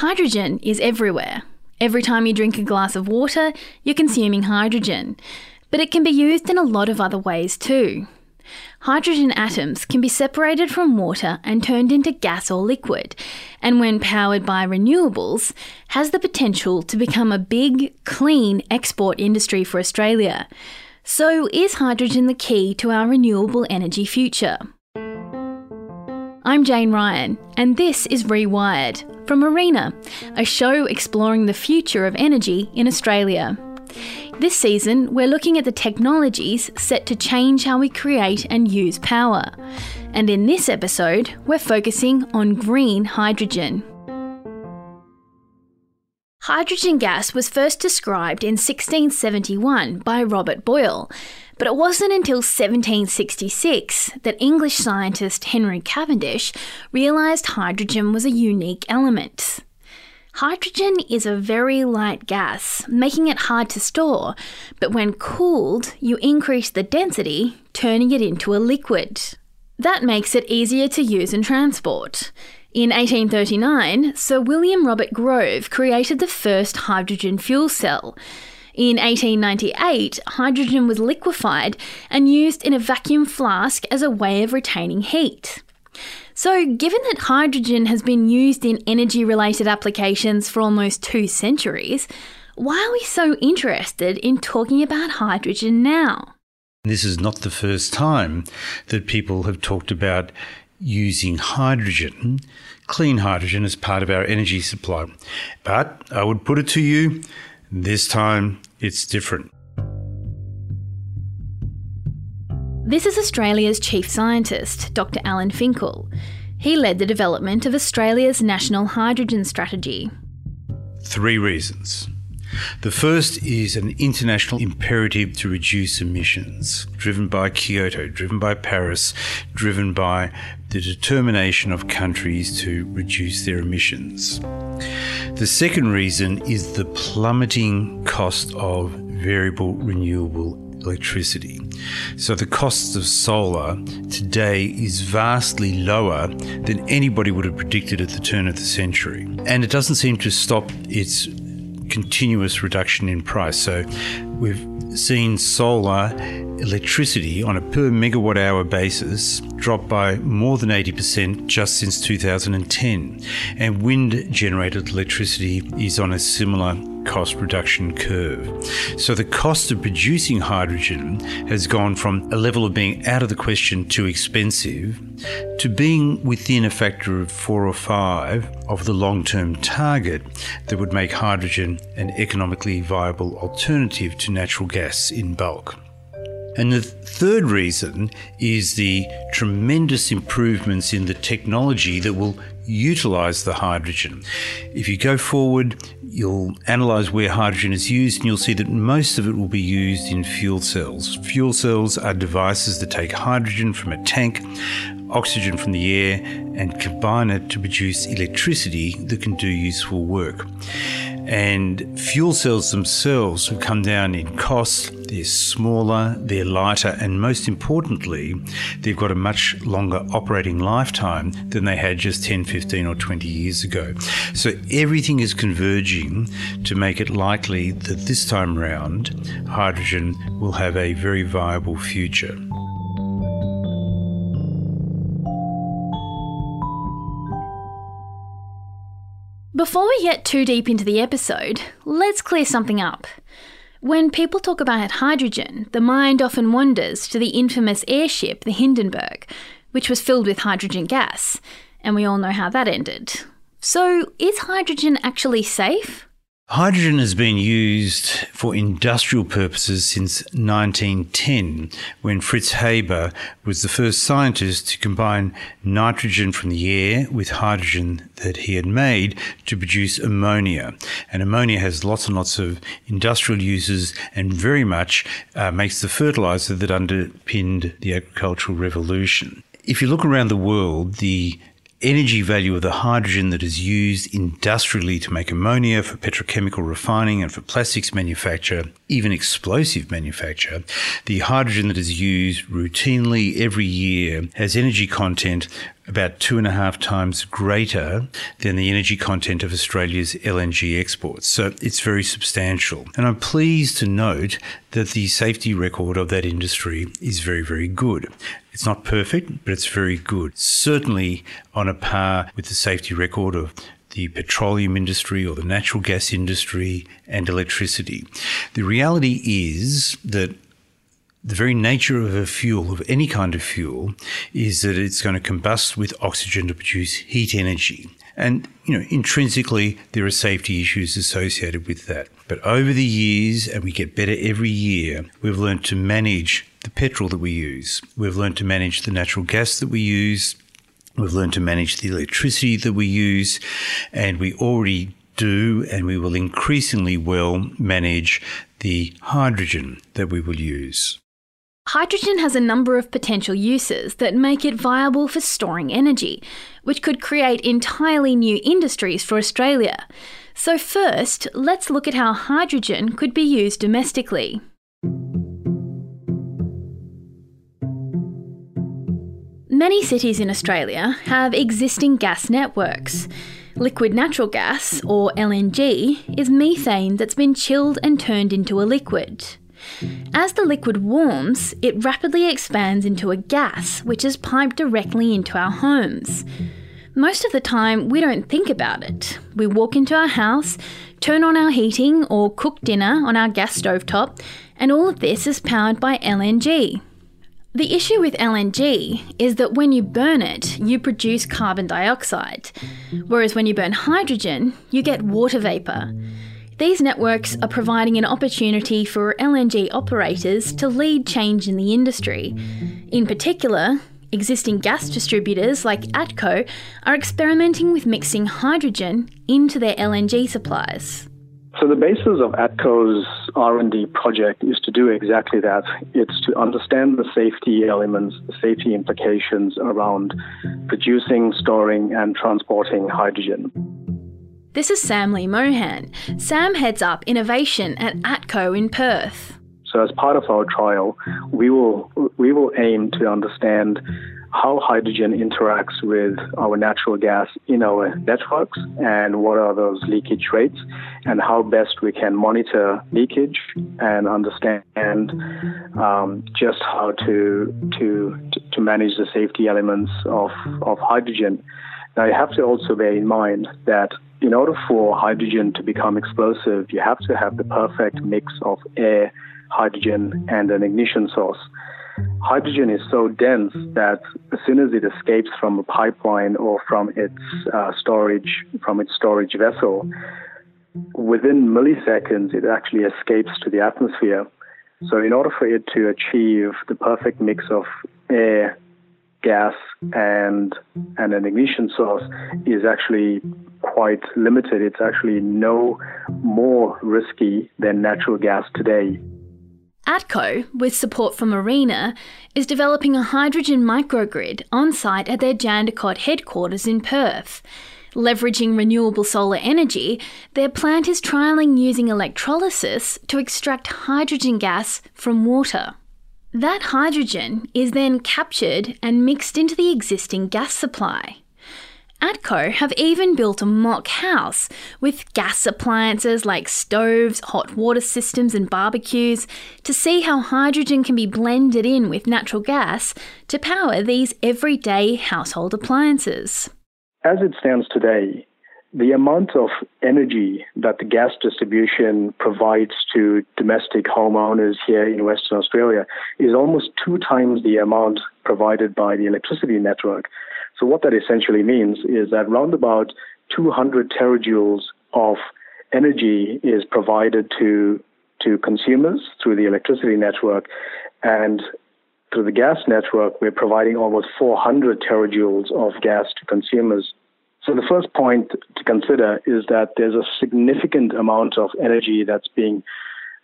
Hydrogen is everywhere. Every time you drink a glass of water, you're consuming hydrogen. But it can be used in a lot of other ways too. Hydrogen atoms can be separated from water and turned into gas or liquid, and when powered by renewables, has the potential to become a big, clean export industry for Australia. So, is hydrogen the key to our renewable energy future? I'm Jane Ryan, and this is Rewired from Arena, a show exploring the future of energy in Australia. This season, we're looking at the technologies set to change how we create and use power. And in this episode, we're focusing on green hydrogen. Hydrogen gas was first described in 1671 by Robert Boyle, but it wasn't until 1766 that English scientist Henry Cavendish realised hydrogen was a unique element. Hydrogen is a very light gas, making it hard to store, but when cooled, you increase the density, turning it into a liquid. That makes it easier to use and transport. In 1839, Sir William Robert Grove created the first hydrogen fuel cell. In 1898, hydrogen was liquefied and used in a vacuum flask as a way of retaining heat. So, given that hydrogen has been used in energy related applications for almost two centuries, why are we so interested in talking about hydrogen now? This is not the first time that people have talked about using hydrogen, clean hydrogen, as part of our energy supply. But I would put it to you this time it's different. This is Australia's chief scientist, Dr. Alan Finkel. He led the development of Australia's national hydrogen strategy. Three reasons. The first is an international imperative to reduce emissions, driven by Kyoto, driven by Paris, driven by the determination of countries to reduce their emissions. The second reason is the plummeting cost of variable renewable electricity. So the cost of solar today is vastly lower than anybody would have predicted at the turn of the century. And it doesn't seem to stop its continuous reduction in price. So we've seen solar electricity on a per megawatt hour basis dropped by more than 80% just since 2010. And wind generated electricity is on a similar cost reduction curve. So the cost of producing hydrogen has gone from a level of being out of the question too expensive to being within a factor of four or five of the long term target that would make hydrogen an economically viable alternative to natural gas in bulk. And the third reason is the tremendous improvements in the technology that will utilize the hydrogen. If you go forward, you'll analyze where hydrogen is used and you'll see that most of it will be used in fuel cells. Fuel cells are devices that take hydrogen from a tank, oxygen from the air, and combine it to produce electricity that can do useful work. And fuel cells themselves have come down in cost, they're smaller, they're lighter, and most importantly, they've got a much longer operating lifetime than they had just 10, 15, or 20 years ago. So everything is converging to make it likely that this time round, hydrogen will have a very viable future. Before we get too deep into the episode, let's clear something up. When people talk about hydrogen, the mind often wanders to the infamous airship, the Hindenburg, which was filled with hydrogen gas, and we all know how that ended. So, is hydrogen actually safe? Hydrogen has been used for industrial purposes since 1910, when Fritz Haber was the first scientist to combine nitrogen from the air with hydrogen that he had made to produce ammonia. And ammonia has lots and lots of industrial uses and very much uh, makes the fertilizer that underpinned the agricultural revolution. If you look around the world, the energy value of the hydrogen that is used industrially to make ammonia for petrochemical refining and for plastics manufacture, even explosive manufacture, the hydrogen that is used routinely every year has energy content about two and a half times greater than the energy content of Australia's LNG exports. So it's very substantial. And I'm pleased to note that the safety record of that industry is very, very good. It's not perfect, but it's very good. Certainly on a par with the safety record of the petroleum industry or the natural gas industry and electricity. The reality is that the very nature of a fuel, of any kind of fuel, is that it's going to combust with oxygen to produce heat energy. And, you know, intrinsically, there are safety issues associated with that. But over the years, and we get better every year, we've learned to manage the petrol that we use. We've learned to manage the natural gas that we use. We've learned to manage the electricity that we use. And we already do, and we will increasingly well manage the hydrogen that we will use. Hydrogen has a number of potential uses that make it viable for storing energy, which could create entirely new industries for Australia. So, first, let's look at how hydrogen could be used domestically. Many cities in Australia have existing gas networks. Liquid natural gas, or LNG, is methane that's been chilled and turned into a liquid. As the liquid warms, it rapidly expands into a gas, which is piped directly into our homes. Most of the time, we don't think about it. We walk into our house, turn on our heating, or cook dinner on our gas stovetop, and all of this is powered by LNG. The issue with LNG is that when you burn it, you produce carbon dioxide, whereas when you burn hydrogen, you get water vapour. These networks are providing an opportunity for LNG operators to lead change in the industry. In particular, existing gas distributors like ATCO are experimenting with mixing hydrogen into their LNG supplies. So the basis of ATCO's R&D project is to do exactly that. It's to understand the safety elements, the safety implications around producing, storing and transporting hydrogen. This is Sam Lee Mohan. Sam heads up innovation at ATCO in Perth. So as part of our trial, we will we will aim to understand how hydrogen interacts with our natural gas in our networks and what are those leakage rates and how best we can monitor leakage and understand um, just how to, to to manage the safety elements of, of hydrogen. Now you have to also bear in mind that in order for hydrogen to become explosive, you have to have the perfect mix of air, hydrogen, and an ignition source. Hydrogen is so dense that as soon as it escapes from a pipeline or from its uh, storage, from its storage vessel, within milliseconds it actually escapes to the atmosphere. So, in order for it to achieve the perfect mix of air, gas, and and an ignition source, is actually quite limited. It's actually no more risky than natural gas today. ATCO, with support from ARENA, is developing a hydrogen microgrid on site at their Jandakot headquarters in Perth. Leveraging renewable solar energy, their plant is trialling using electrolysis to extract hydrogen gas from water. That hydrogen is then captured and mixed into the existing gas supply. ATCO have even built a mock house with gas appliances like stoves, hot water systems, and barbecues to see how hydrogen can be blended in with natural gas to power these everyday household appliances. As it stands today, the amount of energy that the gas distribution provides to domestic homeowners here in Western Australia is almost two times the amount provided by the electricity network. So what that essentially means is that round about 200 terajoules of energy is provided to to consumers through the electricity network, and through the gas network, we're providing almost 400 terajoules of gas to consumers. So the first point to consider is that there's a significant amount of energy that's being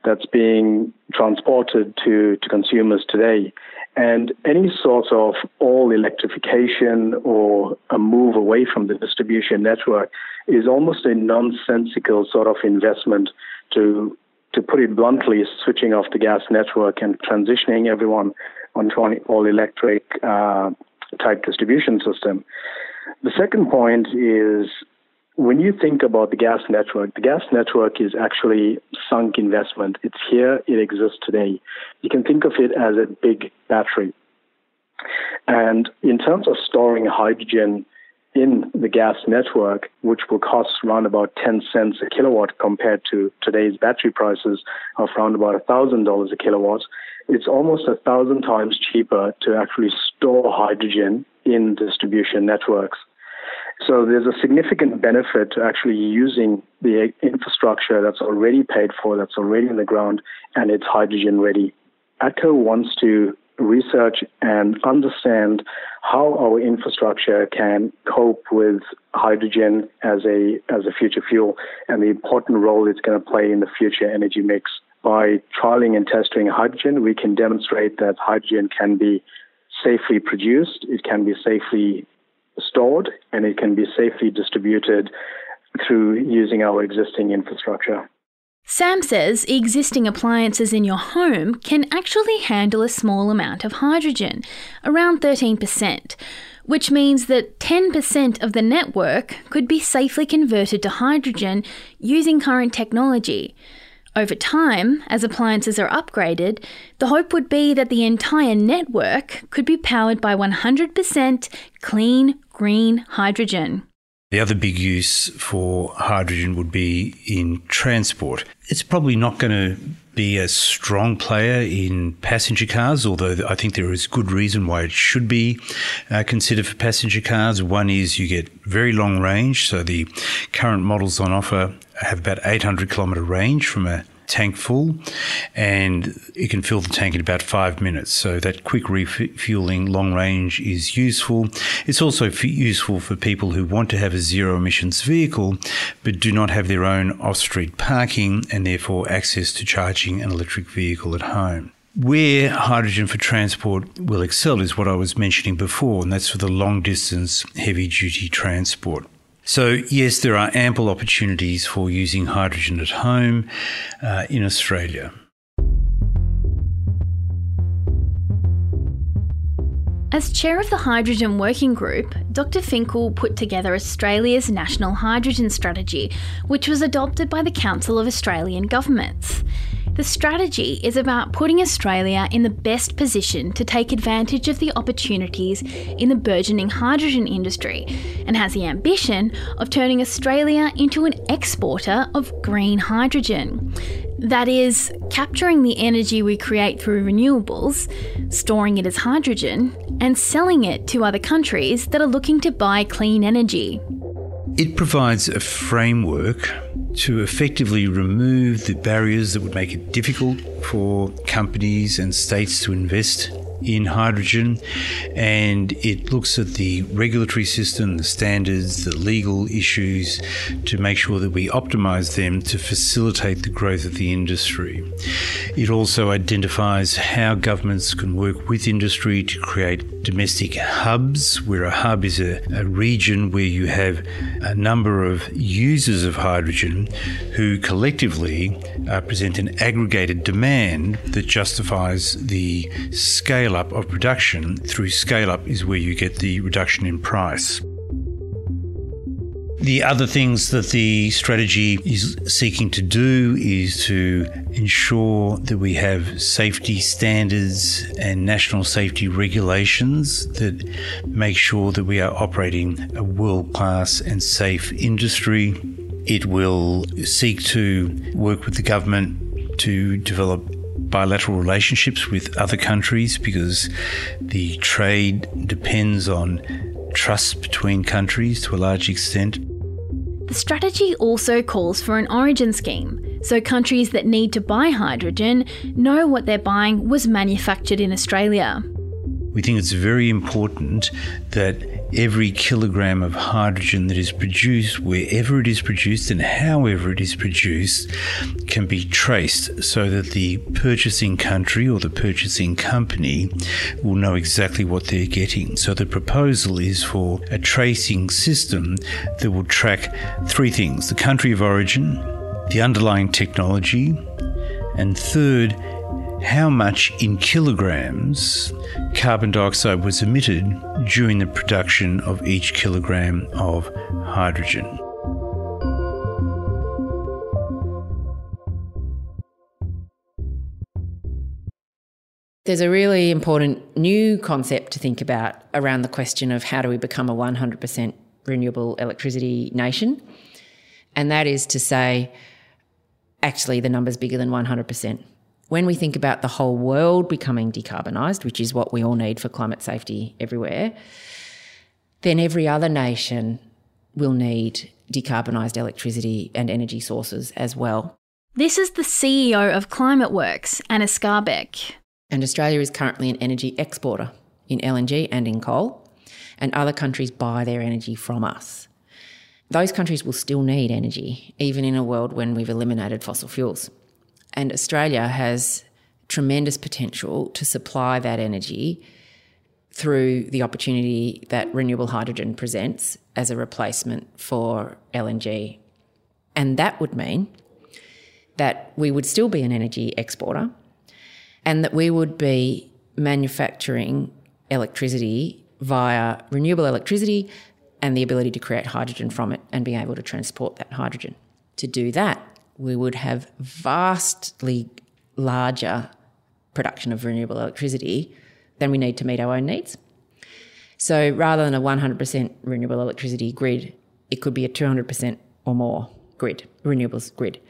that's being transported to, to consumers today. And any sort of all electrification or a move away from the distribution network is almost a nonsensical sort of investment to to put it bluntly, switching off the gas network and transitioning everyone onto an all electric uh, type distribution system. The second point is when you think about the gas network, the gas network is actually sunk investment. It's here, it exists today. You can think of it as a big battery. And in terms of storing hydrogen in the gas network, which will cost around about 10 cents a kilowatt compared to today's battery prices of around about $1,000 a kilowatt, it's almost a thousand times cheaper to actually store hydrogen in distribution networks. So there's a significant benefit to actually using the infrastructure that's already paid for, that's already in the ground, and it's hydrogen ready. ATCO wants to research and understand how our infrastructure can cope with hydrogen as a as a future fuel and the important role it's going to play in the future energy mix. By trialing and testing hydrogen, we can demonstrate that hydrogen can be safely produced, it can be safely stored and it can be safely distributed through using our existing infrastructure. Sam says existing appliances in your home can actually handle a small amount of hydrogen, around 13%, which means that 10% of the network could be safely converted to hydrogen using current technology. Over time, as appliances are upgraded, the hope would be that the entire network could be powered by 100% clean, green hydrogen. The other big use for hydrogen would be in transport. It's probably not going to be a strong player in passenger cars, although I think there is good reason why it should be uh, considered for passenger cars. One is you get very long range, so the current models on offer have about 800 kilometre range from a tank full, and it can fill the tank in about five minutes. So that quick refueling long range is useful. It's also f- useful for people who want to have a zero emissions vehicle but do not have their own off street parking and therefore access to charging an electric vehicle at home. Where hydrogen for transport will excel is what I was mentioning before, and that's for the long distance heavy duty transport. So, yes, there are ample opportunities for using hydrogen at home uh, in Australia. As chair of the Hydrogen Working Group, Dr. Finkel put together Australia's National Hydrogen Strategy, which was adopted by the Council of Australian Governments. The strategy is about putting Australia in the best position to take advantage of the opportunities in the burgeoning hydrogen industry and has the ambition of turning Australia into an exporter of green hydrogen. That is, capturing the energy we create through renewables, storing it as hydrogen, and selling it to other countries that are looking to buy clean energy. It provides a framework to effectively remove the barriers that would make it difficult for companies and states to invest in hydrogen, and it looks at the regulatory system, the standards, the legal issues to make sure that we optimize them to facilitate the growth of the industry. It also identifies how governments can work with industry to create domestic hubs, where a hub is a, a region where you have a number of users of hydrogen who collectively uh, present an aggregated demand that justifies the scale up of production through scale up is where you get the reduction in price. The other things that the strategy is seeking to do is to ensure that we have safety standards and national safety regulations that make sure that we are operating a world class and safe industry. It will seek to work with the government to develop bilateral relationships with other countries because the trade depends on trust between countries to a large extent. The strategy also calls for an origin scheme, so countries that need to buy hydrogen know what they're buying was manufactured in Australia. We think it's very important that every kilogram of hydrogen that is produced, wherever it is produced and however it is produced, can be traced so that the purchasing country or the purchasing company will know exactly what they're getting. So the proposal is for a tracing system that will track three things the country of origin, the underlying technology, and third, how much in kilograms carbon dioxide was emitted during the production of each kilogram of hydrogen. There's a really important new concept to think about around the question of how do we become a 100% renewable electricity nation. And that is to say, actually, the number's bigger than 100%. When we think about the whole world becoming decarbonised, which is what we all need for climate safety everywhere, then every other nation will need decarbonised electricity and energy sources as well. This is the CEO of ClimateWorks, Anna Skarbek. And Australia is currently an energy exporter in LNG and in coal, and other countries buy their energy from us. Those countries will still need energy, even in a world when we've eliminated fossil fuels. And Australia has tremendous potential to supply that energy through the opportunity that renewable hydrogen presents as a replacement for LNG. And that would mean that we would still be an energy exporter and that we would be manufacturing electricity via renewable electricity and the ability to create hydrogen from it and being able to transport that hydrogen. To do that, we would have vastly larger production of renewable electricity than we need to meet our own needs. So rather than a 100% renewable electricity grid, it could be a 200% or more grid, renewables grid.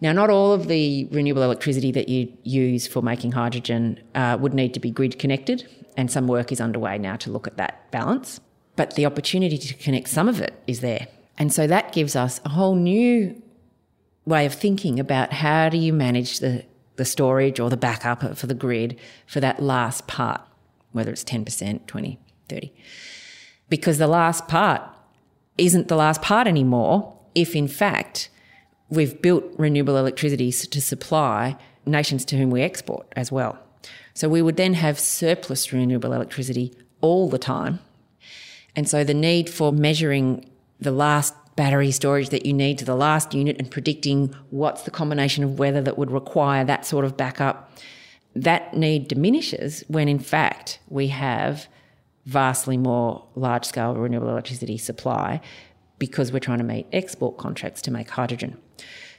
Now, not all of the renewable electricity that you use for making hydrogen uh, would need to be grid connected, and some work is underway now to look at that balance. But the opportunity to connect some of it is there. And so that gives us a whole new way of thinking about how do you manage the, the storage or the backup for the grid for that last part, whether it's 10%, 20, 30. Because the last part isn't the last part anymore if, in fact, we've built renewable electricity to supply nations to whom we export as well. So we would then have surplus renewable electricity all the time. And so the need for measuring the last battery storage that you need to the last unit and predicting what's the combination of weather that would require that sort of backup, that need diminishes when in fact we have vastly more large scale renewable electricity supply because we're trying to meet export contracts to make hydrogen.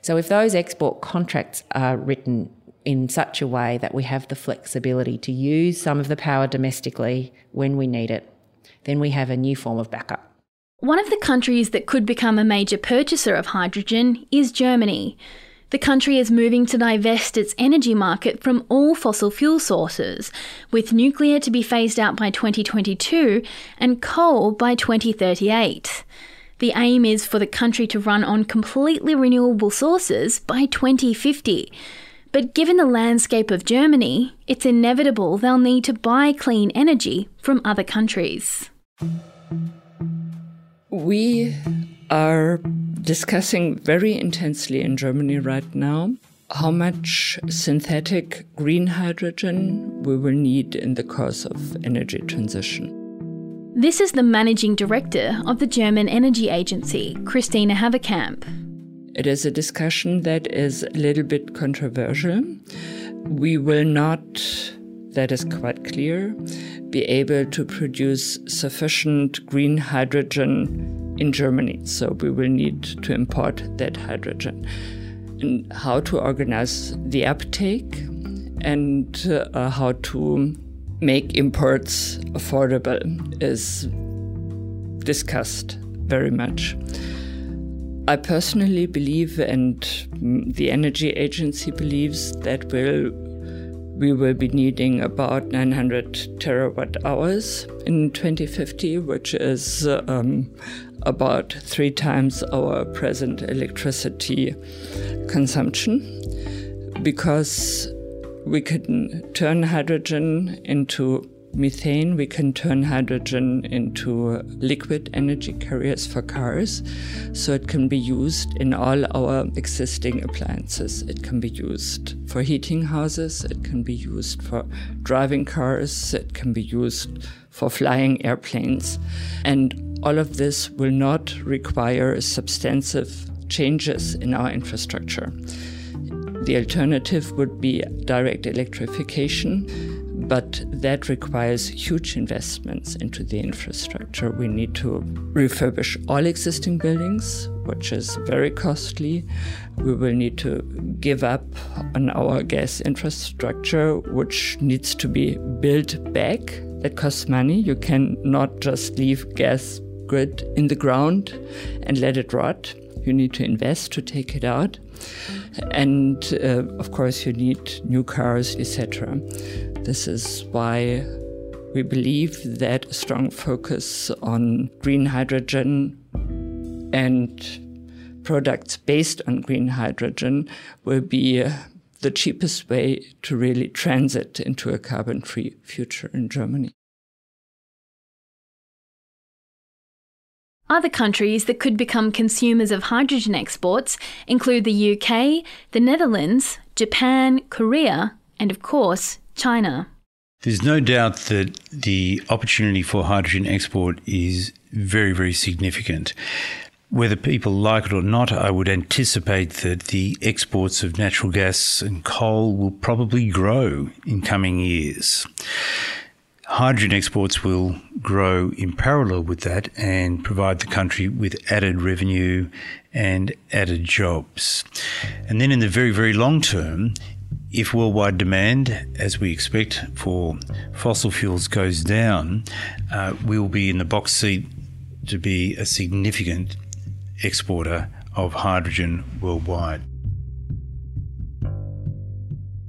So if those export contracts are written in such a way that we have the flexibility to use some of the power domestically when we need it, then we have a new form of backup. One of the countries that could become a major purchaser of hydrogen is Germany. The country is moving to divest its energy market from all fossil fuel sources, with nuclear to be phased out by 2022 and coal by 2038. The aim is for the country to run on completely renewable sources by 2050. But given the landscape of Germany, it's inevitable they'll need to buy clean energy from other countries. We are discussing very intensely in Germany right now how much synthetic green hydrogen we will need in the course of energy transition. This is the managing director of the German Energy Agency, Kristina Haverkamp. It is a discussion that is a little bit controversial. We will not, that is quite clear, be able to produce sufficient green hydrogen in Germany. So we will need to import that hydrogen. And how to organize the uptake and uh, how to make imports affordable is discussed very much. I personally believe, and the Energy Agency believes, that we'll, we will be needing about 900 terawatt hours in 2050, which is um, about three times our present electricity consumption. Because we can turn hydrogen into methane. We can turn hydrogen into liquid energy carriers for cars. So it can be used in all our existing appliances. It can be used for heating houses. It can be used for driving cars. It can be used for flying airplanes. And all of this will not require substantive changes in our infrastructure The alternative would be direct electrification, but that requires huge investments into the infrastructure. We need to refurbish all existing buildings, which is very costly. We will need to give up on our gas infrastructure, which needs to be built back. That costs money. You cannot just leave gas grid in the ground and let it rot. You need to invest to take it out. And uh, of course, you need new cars, etc. This is why we believe that a strong focus on green hydrogen and products based on green hydrogen will be uh, the cheapest way to really transit into a carbon free future in Germany. Other countries that could become consumers of hydrogen exports include the UK, the Netherlands, Japan, Korea, and of course, China. There's no doubt that the opportunity for hydrogen export is very, very significant. Whether people like it or not, I would anticipate that the exports of natural gas and coal will probably grow in coming years. Hydrogen exports will grow in parallel with that and provide the country with added revenue and added jobs. And then in the very, very long term, if worldwide demand, as we expect, for fossil fuels goes down, uh, we will be in the box seat to be a significant exporter of hydrogen worldwide.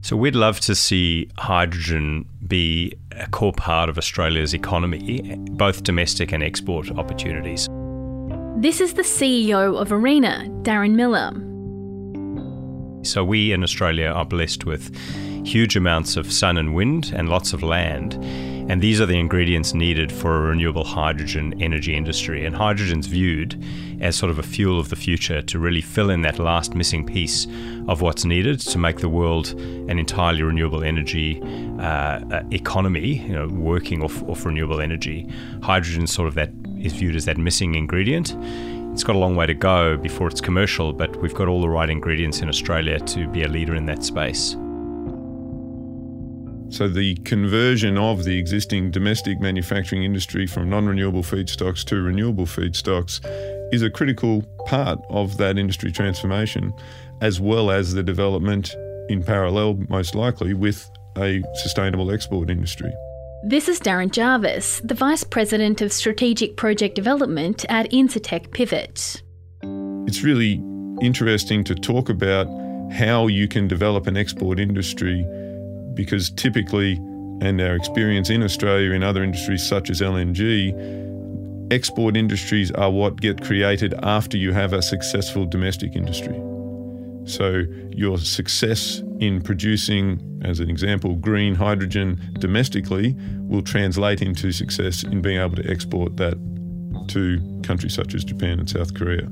So we'd love to see hydrogen be a core part of Australia's economy, both domestic and export opportunities. This is the CEO of ARENA, Darren Miller. So we in Australia are blessed with huge amounts of sun and wind and lots of land. And these are the ingredients needed for a renewable hydrogen energy industry. And hydrogen's viewed as sort of a fuel of the future to really fill in that last missing piece of what's needed to make the world an entirely renewable energy uh, uh economy, you know, working off, off renewable energy. Hydrogen sort of that is viewed as that missing ingredient. It's got a long way to go before it's commercial, but we've got all the right ingredients in Australia to be a leader in that space. So the conversion of the existing domestic manufacturing industry from non-renewable feedstocks to renewable feedstocks is a critical part of that industry transformation, as well as the development in parallel, most likely, with a sustainable export industry. This is Darren Jarvis, the Vice President of Strategic Project Development at Incitec Pivot. It's really interesting to talk about how you can develop an export industry because typically, and our experience in Australia in other industries such as LNG, export industries are what get created after you have a successful domestic industry. So, your success in producing, as an example, green hydrogen domestically will translate into success in being able to export that to countries such as Japan and South Korea.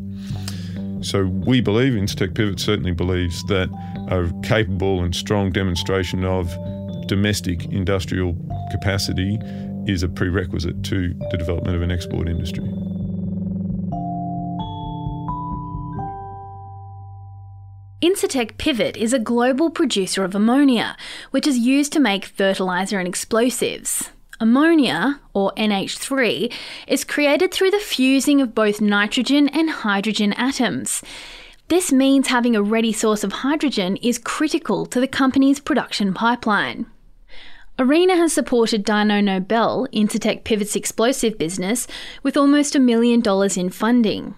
So we believe, Incitec Pivot certainly believes, that a capable and strong demonstration of domestic industrial capacity is a prerequisite to the development of an export industry. Incitec Pivot is a global producer of ammonia, which is used to make fertiliser and explosives. Ammonia, or NH3, is created through the fusing of both nitrogen and hydrogen atoms. This means having a ready source of hydrogen is critical to the company's production pipeline. ARENA has supported Dyno Nobel, Incitec Pivot's explosive business, with almost a million dollars in funding.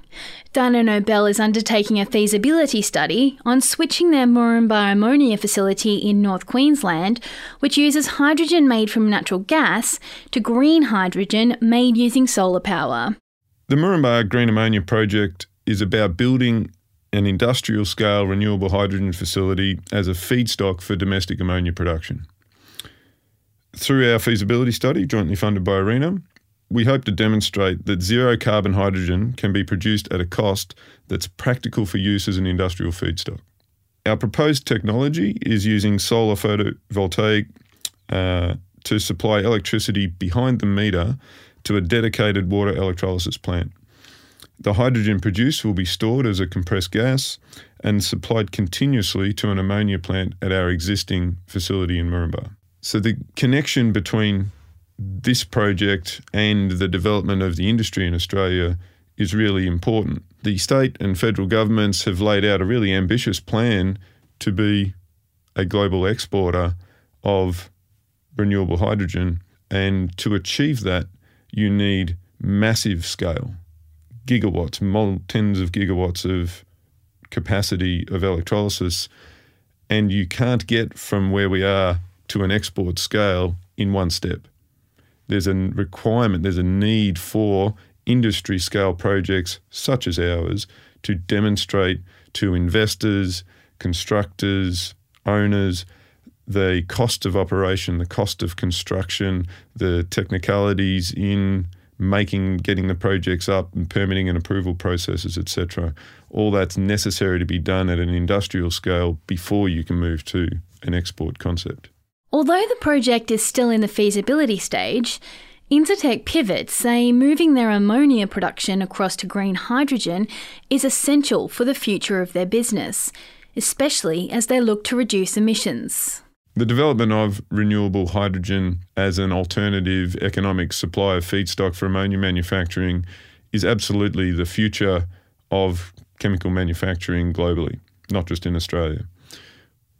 Dyno Nobel is undertaking a feasibility study on switching their Moranbah ammonia facility in North Queensland, which uses hydrogen made from natural gas, to green hydrogen made using solar power. The Moranbah Green Ammonia project is about building an industrial scale renewable hydrogen facility as a feedstock for domestic ammonia production. Through our feasibility study, jointly funded by ARENA, we hope to demonstrate that zero carbon hydrogen can be produced at a cost that's practical for use as an industrial feedstock. Our proposed technology is using solar photovoltaic uh, to supply electricity behind the meter to a dedicated water electrolysis plant. The hydrogen produced will be stored as a compressed gas and supplied continuously to an ammonia plant at our existing facility in Moranbah. So the connection between this project and the development of the industry in Australia is really important. The state and federal governments have laid out a really ambitious plan to be a global exporter of renewable hydrogen. And to achieve that, you need massive scale gigawatts, tens of gigawatts of capacity of electrolysis. And you can't get from where we are to an export scale in one step. There's a requirement, there's a need for industry scale projects such as ours to demonstrate to investors, constructors, owners, the cost of operation, the cost of construction, the technicalities in making, getting the projects up and permitting and approval processes, etc. All that's necessary to be done at an industrial scale before you can move to an export concept. Although the project is still in the feasibility stage, Incitec Pivot say moving their ammonia production across to green hydrogen is essential for the future of their business, especially as they look to reduce emissions. The development of renewable hydrogen as an alternative economic supply of feedstock for ammonia manufacturing is absolutely the future of chemical manufacturing globally, not just in Australia.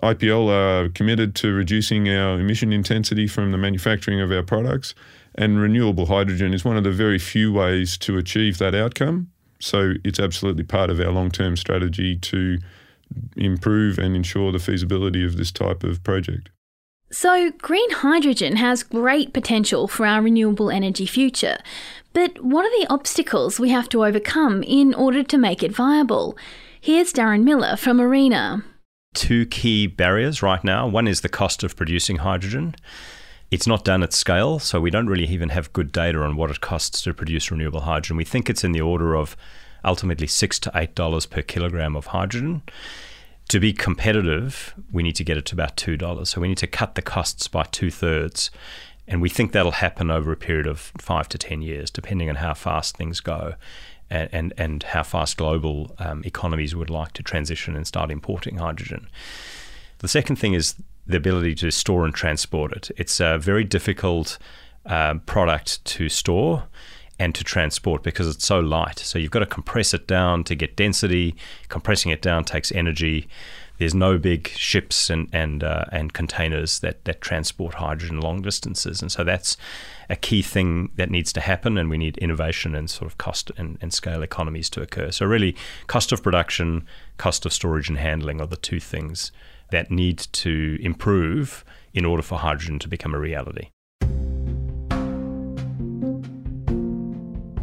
IPL are committed to reducing our emission intensity from the manufacturing of our products, and renewable hydrogen is one of the very few ways to achieve that outcome. So it's absolutely part of our long term strategy to improve and ensure the feasibility of this type of project. So, green hydrogen has great potential for our renewable energy future. But what are the obstacles we have to overcome in order to make it viable? Here's Darren Miller from ARENA. Two key barriers right now. One is the cost of producing hydrogen. It's not done at scale, so we don't really even have good data on what it costs to produce renewable hydrogen. We think it's in the order of ultimately six to eight dollars per kilogram of hydrogen. To be competitive, we need to get it to about two dollars. So we need to cut the costs by two thirds, and we think that'll happen over a period of five to ten years, depending on how fast things go. And, and, how fast global um, economies would like to transition and start importing hydrogen. The second thing is the ability to store and transport it. It's a very difficult uh, product to store and to transport because it's so light. So you've got to compress it down to get density. Compressing it down takes energy. There's no big ships and and uh, and containers that that transport hydrogen long distances, and so that's a key thing that needs to happen. And we need innovation and sort of cost and, and scale economies to occur. So really, cost of production, cost of storage and handling are the two things that need to improve in order for hydrogen to become a reality.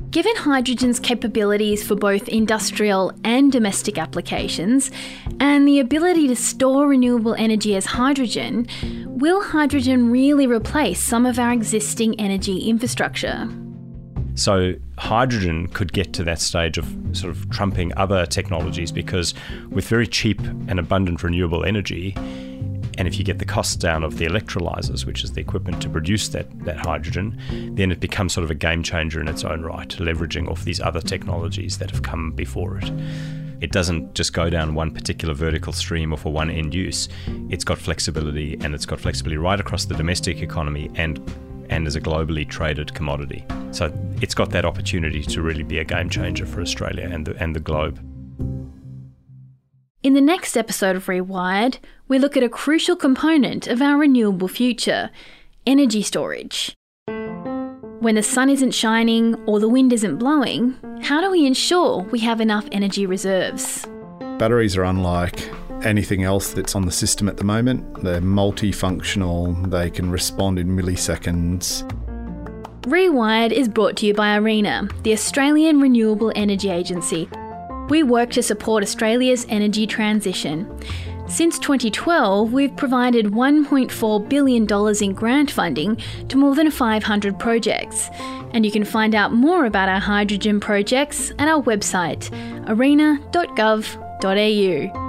Given hydrogen's capabilities for both industrial and domestic applications, and the ability to store renewable energy as hydrogen, will hydrogen really replace some of our existing energy infrastructure? So, hydrogen could get to that stage of sort of trumping other technologies because, with very cheap and abundant renewable energy, and if you get the costs down of the electrolyzers, which is the equipment to produce that, that hydrogen, then it becomes sort of a game changer in its own right, leveraging off these other technologies that have come before it. It doesn't just go down one particular vertical stream or for one end use. It's got flexibility and it's got flexibility right across the domestic economy and and as a globally traded commodity. So it's got that opportunity to really be a game changer for Australia and the, and the globe. In the next episode of Rewired, we look at a crucial component of our renewable future energy storage. When the sun isn't shining or the wind isn't blowing, how do we ensure we have enough energy reserves? Batteries are unlike anything else that's on the system at the moment. They're multifunctional, they can respond in milliseconds. Rewired is brought to you by ARENA, the Australian Renewable Energy Agency, we work to support Australia's energy transition. Since 2012, we've provided $1.4 billion in grant funding to more than 500 projects. And you can find out more about our hydrogen projects at our website, arena.gov.au.